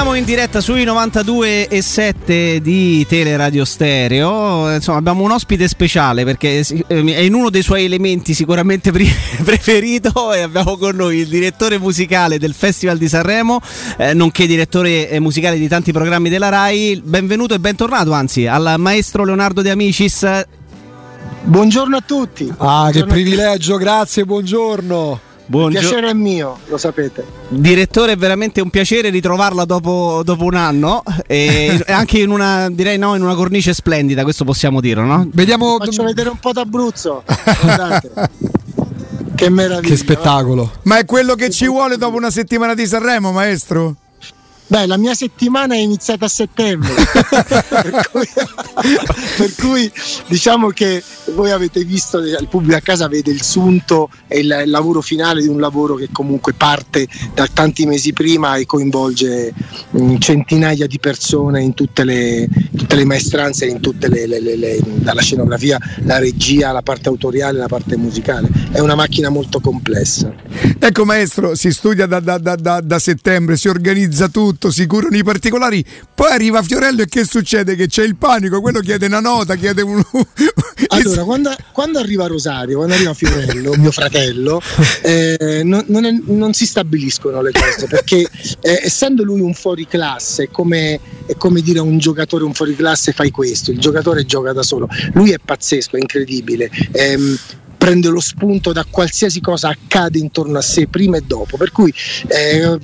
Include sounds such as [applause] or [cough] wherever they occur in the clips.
Torniamo in diretta sui 92 e 7 di Teleradio Stereo. Insomma, abbiamo un ospite speciale perché ehm, è in uno dei suoi elementi sicuramente [laughs] preferito e abbiamo con noi il direttore musicale del Festival di Sanremo, eh, nonché direttore eh, musicale di tanti programmi della RAI. Benvenuto e bentornato, anzi, al maestro Leonardo De Amicis. Buongiorno a tutti. Ah, buongiorno che privilegio, grazie, buongiorno. Buongiorno. Il piacere è mio, lo sapete. Direttore, è veramente un piacere ritrovarla dopo, dopo un anno e [laughs] anche in una, direi no, in una cornice splendida, questo possiamo dire, no? Vediamo... Faccio vedere un po' d'Abruzzo. [laughs] che meraviglia. Che spettacolo. Ma è quello che ci vuole dopo una settimana di Sanremo, maestro? Beh, la mia settimana è iniziata a settembre, per, cui, per, cui, diciamo che voi avete visto, il pubblico a casa vede il sunto e il, il, lavoro finale di un lavoro che comunque parte da tanti mesi prima e coinvolge mh, mm, centinaia di persone in tutte le, tutte le maestranze, in tutte le, le, le, dalla scenografia, la regia, la parte autoriale, la parte musicale. È una macchina molto complessa. Ecco maestro, si studia da, da, da, da settembre, si organizza tutto tutto, si curano i particolari. Poi arriva Fiorello e che succede? Che c'è il panico, quello chiede una nota, chiede un... [laughs] allora, quando, quando, arriva Rosario, quando arriva Fiorello, mio fratello, eh, non, non, è, non, si stabiliscono le cose, perché eh, essendo lui un fuoriclasse, è come, è come dire a un giocatore un fuoriclasse fai questo, il giocatore gioca da solo. Lui è pazzesco, è incredibile. Eh, prende lo spunto da qualsiasi cosa accade intorno a sé prima e dopo. Per cui eh,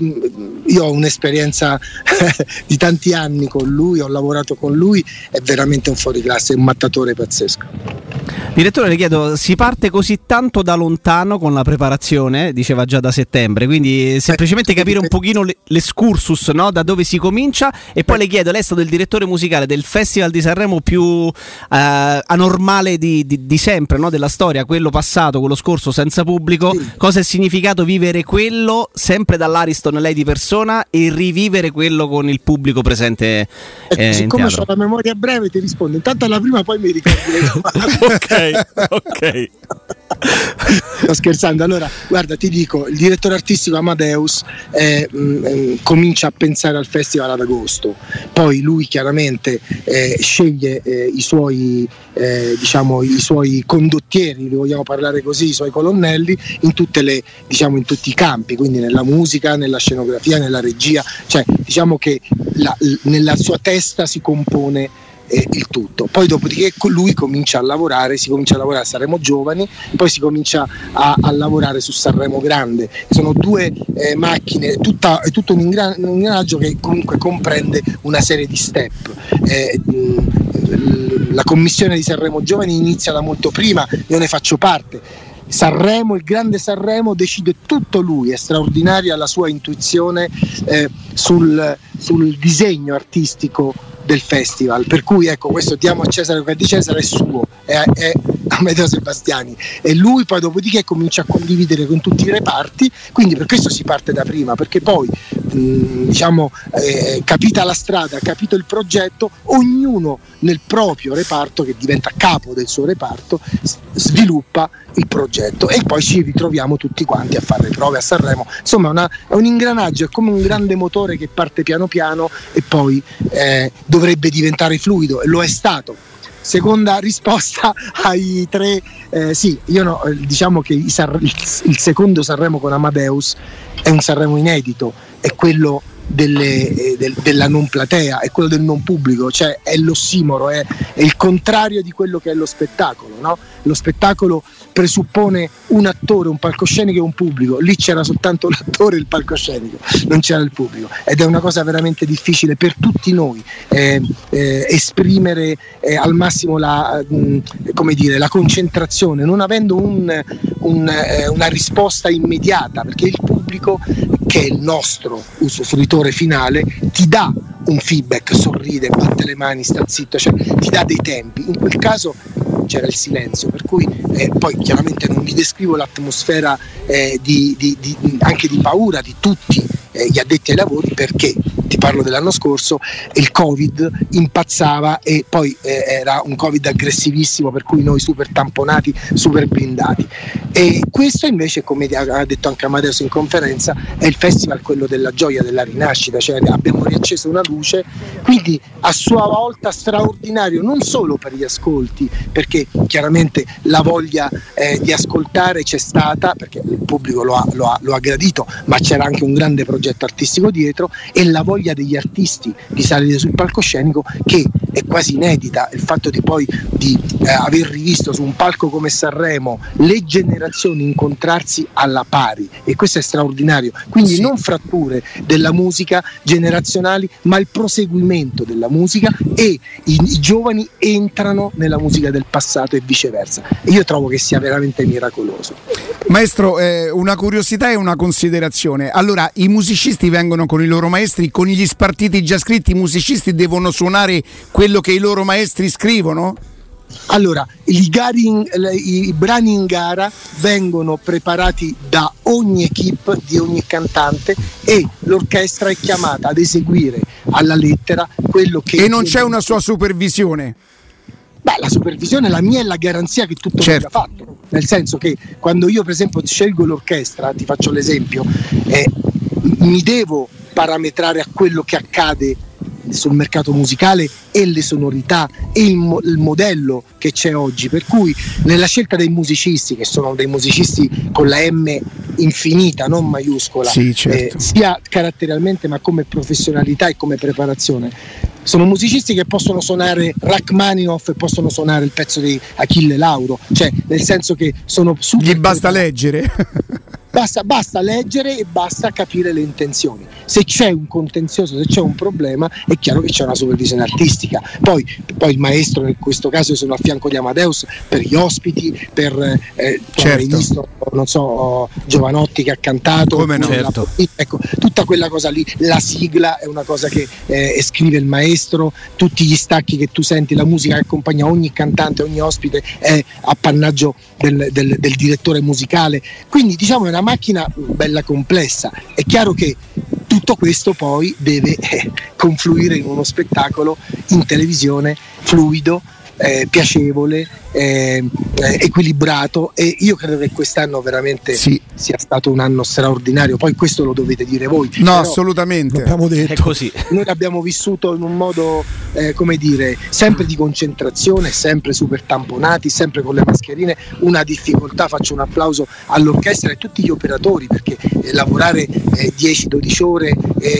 io ho un'esperienza [laughs] di tanti anni con lui, ho lavorato con lui, è veramente un fuoriclasse, è un mattatore pazzesco. Direttore, le chiedo, si parte così tanto da lontano con la preparazione, diceva già da settembre, quindi semplicemente capire un pochino l'escursus, no? da dove si comincia e poi le chiedo, lei è stato il direttore musicale del Festival di Sanremo più eh, anormale di, di, di sempre, no? della storia, quello passato, quello scorso senza pubblico, sì. cosa è significato vivere quello sempre dall'Ariston lei di persona e rivivere quello con il pubblico presente? Eh, siccome ho la memoria breve ti rispondo, intanto alla prima poi mi [laughs] domande. ok, ok. Sto scherzando. Allora, guarda, ti dico, il direttore artistico Amadeus eh, mh, mm, eh, comincia a pensare al festival ad agosto. Poi lui chiaramente eh, sceglie eh, i suoi eh, diciamo i suoi condottieri, li vogliamo parlare così, i suoi colonnelli in, le, diciamo, in tutti i campi, quindi nella musica, nella scenografia, nella regia, cioè diciamo che la, nella sua testa si compone eh, il tutto. Poi dopodiché lui comincia a lavorare, si comincia a lavorare a Sanremo Giovani, poi si comincia a, a lavorare su Sanremo Grande. Sono due eh, macchine, tutta, è tutto un, ingran- un ingranaggio che comunque comprende una serie di step. Eh, la commissione di Sanremo Giovani inizia da molto prima, io ne faccio parte. Sanremo, il grande Sanremo decide tutto lui, è straordinaria la sua intuizione eh, sul, sul disegno artistico del festival. Per cui ecco, questo diamo a Cesare quello di Cesare è suo, è, è Amedeo Sebastiani. E lui poi dopodiché comincia a condividere con tutti i reparti, quindi per questo si parte da prima, perché poi mh, diciamo eh, capita la strada, capito il progetto, ognuno nel proprio reparto, che diventa capo del suo reparto, sviluppa il progetto e poi ci ritroviamo tutti quanti a fare le prove a Sanremo. Insomma, una, è un ingranaggio, è come un grande motore che parte piano piano e poi eh, dovrebbe diventare fluido e lo è stato. Seconda risposta [laughs] ai tre, eh, sì, io no, eh, diciamo che il, il secondo Sanremo con Amadeus è un Sanremo inedito, è quello delle, eh, del, della non platea, è quello del non pubblico, cioè è l'ossimoro, è, è il contrario di quello che è lo spettacolo. No? Lo spettacolo presuppone un attore, un palcoscenico e un pubblico, lì c'era soltanto [laughs] l'attore e il palcoscenico, non c'era il pubblico ed è una cosa veramente difficile per tutti noi eh, eh, esprimere eh, al massimo la, mh, mm, dire, la, concentrazione, non avendo un, un, eh, una risposta immediata, perché il pubblico che è il nostro usufruitore finale ti dà un feedback, sorride, batte le mani, sta zitto, cioè ti dà dei tempi. In quel caso c'era il silenzio, per cui eh, poi chiaramente non vi descrivo l'atmosfera eh, di, di, di, anche di paura di tutti eh, gli addetti ai lavori perché ti parlo dell'anno scorso il covid impazzava e poi eh, era un covid aggressivissimo per cui noi super tamponati super blindati E questo invece, come ha detto anche Amadeus in conferenza, è il festival quello della gioia, della rinascita, cioè abbiamo riacceso una luce, quindi a sua volta straordinario non solo per gli ascolti, perché chiaramente la voglia eh, di ascoltare c'è stata, perché il pubblico lo ha, lo, ha, lo ha gradito, ma c'era anche un grande progetto artistico dietro e la voglia degli artisti di salire sul palcoscenico che è quasi inedita, il fatto di poi di eh, aver rivisto su un palco come Sanremo le generazioni incontrarsi alla pari e questo è straordinario, quindi sì. non fratture della musica generazionali ma il proseguimento della musica e i, i giovani entrano nella musica del passato e viceversa e io trovo che sia veramente miracoloso. Maestro, eh, una curiosità e una considerazione. Allora, i musicisti vengono con i loro maestri, con gli spartiti già scritti, i musicisti devono suonare quello che i loro maestri scrivono? Allora, i, in, i, brani in gara vengono preparati da ogni equipe di ogni cantante e l'orchestra è chiamata ad eseguire alla lettera quello che... E non c'è una sua supervisione? Beh, la supervisione la mia è la garanzia che tutto certo. venga fatto. Nel senso che quando io, per esempio, scelgo l'orchestra, ti faccio l'esempio, eh, mi devo parametrare a quello che accade sul mercato musicale e le sonorità e il, mo- il, modello che c'è oggi. Per cui nella scelta dei musicisti, che sono dei musicisti con la M infinita, non maiuscola, sì, certo. eh, sia caratterialmente ma come professionalità e come preparazione, sono musicisti che possono suonare Rachmaninoff e possono suonare il pezzo di Achille Lauro, cioè nel senso che sono super... Gli basta leggere. [laughs] Basta, basta, leggere e basta capire le intenzioni. Se c'è un contenzioso, se c'è un problema, è chiaro che c'è una supervisione artistica. Poi, poi il maestro, in questo caso, sono a fianco di Amadeus per gli ospiti, per eh, certo. visto, non so, Giovanotti che ha cantato. Come no? Certo. ecco, tutta quella cosa lì, la sigla è una cosa che eh, scrive il maestro, tutti gli stacchi che tu senti, la musica che accompagna ogni cantante, ogni ospite è appannaggio del, del, del direttore musicale. Quindi diciamo è una macchina bella complessa. È chiaro che tutto questo poi deve eh, confluire in uno spettacolo in televisione fluido, eh, piacevole, eh, eh, equilibrato e io credo che quest'anno veramente sì. sia stato un anno straordinario. Poi questo lo dovete dire voi. No, assolutamente. Abbiamo detto. È così. Noi l'abbiamo vissuto in un modo, eh, come dire, sempre di concentrazione, sempre super tamponati, sempre con le mascherine, una difficoltà. Faccio un applauso all'orchestra e a tutti gli operatori perché eh, lavorare 10-12 ore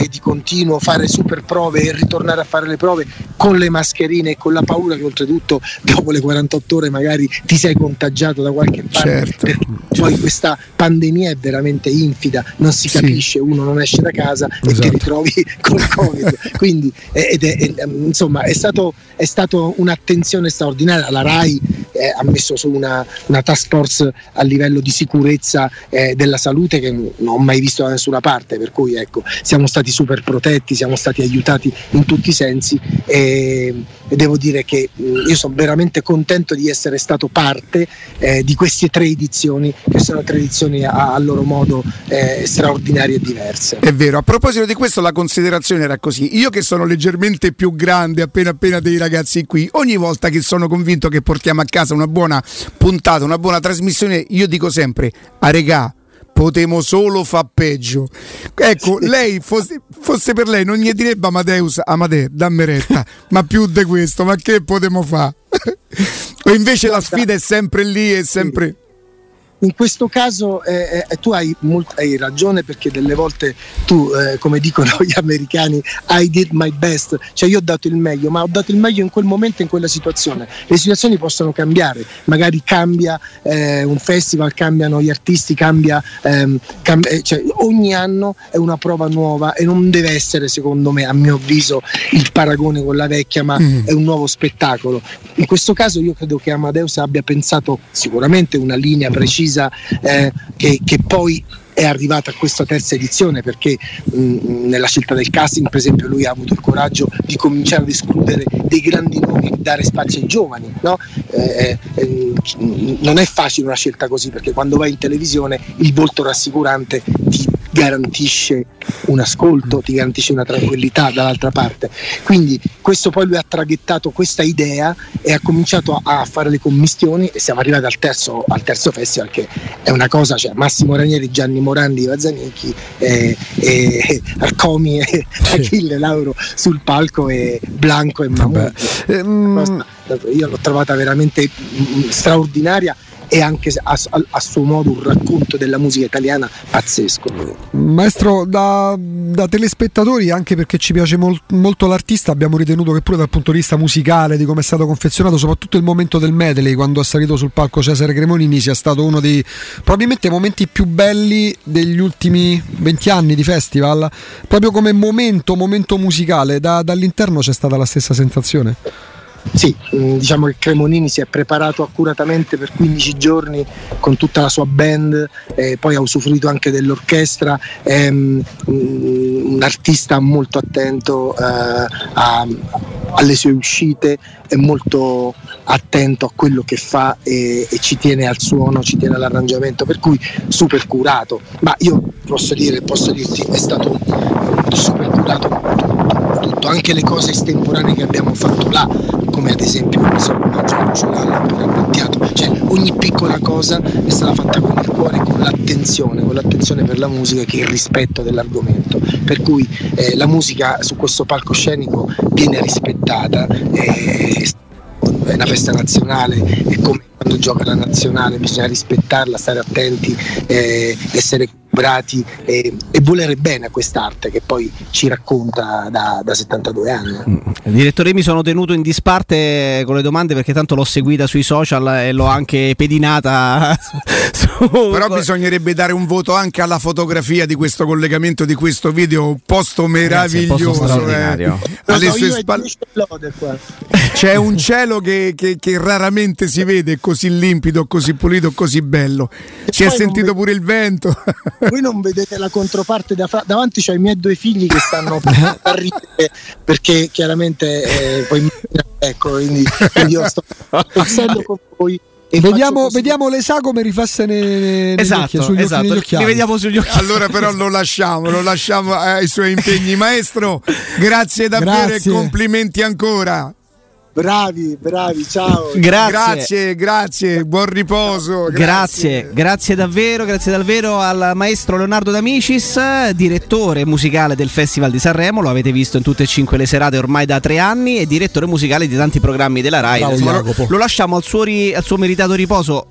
di continuo, fare super prove e ritornare a fare le prove con le mascherine e con la paura che oltretutto dopo le 48 ore magari ti sei contagiato da qualche parte. Certo. Poi questa pandemia è veramente infida, non si capisce, sì. uno non esce da casa esatto. e ti ritrovi [laughs] col Covid. Quindi ed è, è, insomma è stato, è stato un'attenzione straordinaria. La RAI eh, ha messo su una, una, task force a livello di sicurezza eh, della salute che non ho mai visto da nessuna parte, per cui ecco, siamo stati super protetti, siamo stati aiutati in tutti i sensi e, e devo dire che io sono veramente contento di essere stato parte eh, di queste tre edizioni, che sono tre edizioni a, a loro modo eh, straordinarie e diverse. È vero, a proposito di questo la considerazione era così, io che sono leggermente più grande appena appena dei ragazzi qui, ogni volta che sono convinto che portiamo a casa una buona puntata, una buona trasmissione, io dico sempre, a regà, potemo solo fa peggio. Ecco, [laughs] lei fosse, fosse, per lei non gli direbbe Amadeus, Amadeo, dammi retta, ma più di questo, ma che potremmo fare? [laughs] o invece la sfida è sempre lì, è sempre in questo caso eh, eh, tu hai, molt- hai, ragione perché delle volte tu, eh, come dicono [laughs] gli americani, I did my best, cioè io ho dato il meglio, ma ho dato il meglio in quel momento, in quella situazione. Le situazioni possono cambiare, magari cambia eh, un festival, cambiano gli artisti, cambia, ehm, cambia eh, cioè, ogni anno è una prova nuova e non deve essere, secondo me, a mio avviso, il paragone con la vecchia, ma mm. è un nuovo spettacolo. In questo caso io credo che Amadeus abbia pensato sicuramente una linea precisa precisa eh, che, che poi è arrivata a questa terza edizione perché mh, mm, nella scelta del casting per esempio lui ha avuto il coraggio di cominciare ad escludere dei grandi nomi e dare spazio ai giovani no? eh, eh, non è facile una scelta così perché quando vai in televisione il volto rassicurante ti garantisce un ascolto, ti garantisce una tranquillità dall'altra parte. Quindi questo poi lui ha traghettato questa idea e ha cominciato a, fare le commissioni e siamo arrivati al terzo, al terzo festival che è una cosa, cioè Massimo Ranieri, Gianni Morandi, Vazzanicchi, eh, eh, Arcomi e Achille Lauro sul palco e Blanco e Mahmoud. Ehm, Io l'ho trovata veramente mm, straordinaria e anche a, a- a suo modo un racconto della musica italiana pazzesco. Maestro, da, da telespettatori, anche perché ci piace mol- molto l'artista, abbiamo ritenuto che pure dal punto di vista musicale, di come è stato confezionato, soprattutto il momento del medley, quando è salito sul palco Cesare Cremonini, sia stato uno dei probabilmente momenti più belli degli ultimi 20 anni di festival. Proprio come momento, momento musicale, da- dall'interno c'è stata la stessa sensazione. Sì, mh, diciamo che Cremonini si è preparato accuratamente per 15 giorni con tutta la sua band, eh, poi ha usufruito anche dell'orchestra, è mh, un artista molto attento eh, a- alle sue uscite, è molto attento a quello che fa e, e ci tiene al suono, ci tiene all'arrangiamento, per cui super curato. Ma io posso dire, posso dirti, è stato super curato tutto, anche le cose estemporanee che abbiamo fatto là, come ad esempio il salvataggio a Ciolalla per Arbattiato, cioè ogni piccola cosa è stata fatta con il cuore, con l'attenzione, con l'attenzione per la musica che il rispetto dell'argomento, per cui eh, la musica su questo palcoscenico viene rispettata, eh, è una festa nazionale, è come quando gioca la nazionale, bisogna rispettarla, stare attenti, eh, essere brati e, e volere bene a quest'arte che poi ci racconta da, da 72 anni. Direttore, mi sono tenuto in disparte con le domande perché tanto l'ho seguita sui social e l'ho anche pedinata. [laughs] su- Però bisognerebbe dare un voto anche alla fotografia di questo collegamento, di questo video, un posto meraviglioso. straordinario. eh. Alle so, sue spalle c'è un cielo che, che- che raramente si vede così limpido, così pulito, così bello. Si è sentito pure il vento. Voi non vedete la controparte da fra- davanti c'ho i miei due figli che stanno a ridere perché chiaramente eh, poi [laughs] ecco quindi, quindi io sto passando con voi e Vediamo, vediamo le sagome rifasse ne, negli occhi- Esatto, sugli esatto. Li occhiali. vediamo sugli occhi. Allora però lo lasciamo, lo lasciamo ai suoi impegni. Maestro, grazie davvero Grazie. e complimenti ancora. Bravi bravi ciao Grazie. Grazie, grazie, buon riposo. Grazie, grazie davvero, grazie davvero al maestro Leonardo D'Amicis, direttore musicale del Festival di Sanremo, lo avete visto in tutte e cinque le serate ormai da tre anni e direttore musicale di tanti programmi della RAI. Bravo, Insomma, lo, lo lasciamo al suo, ri- al suo meritato riposo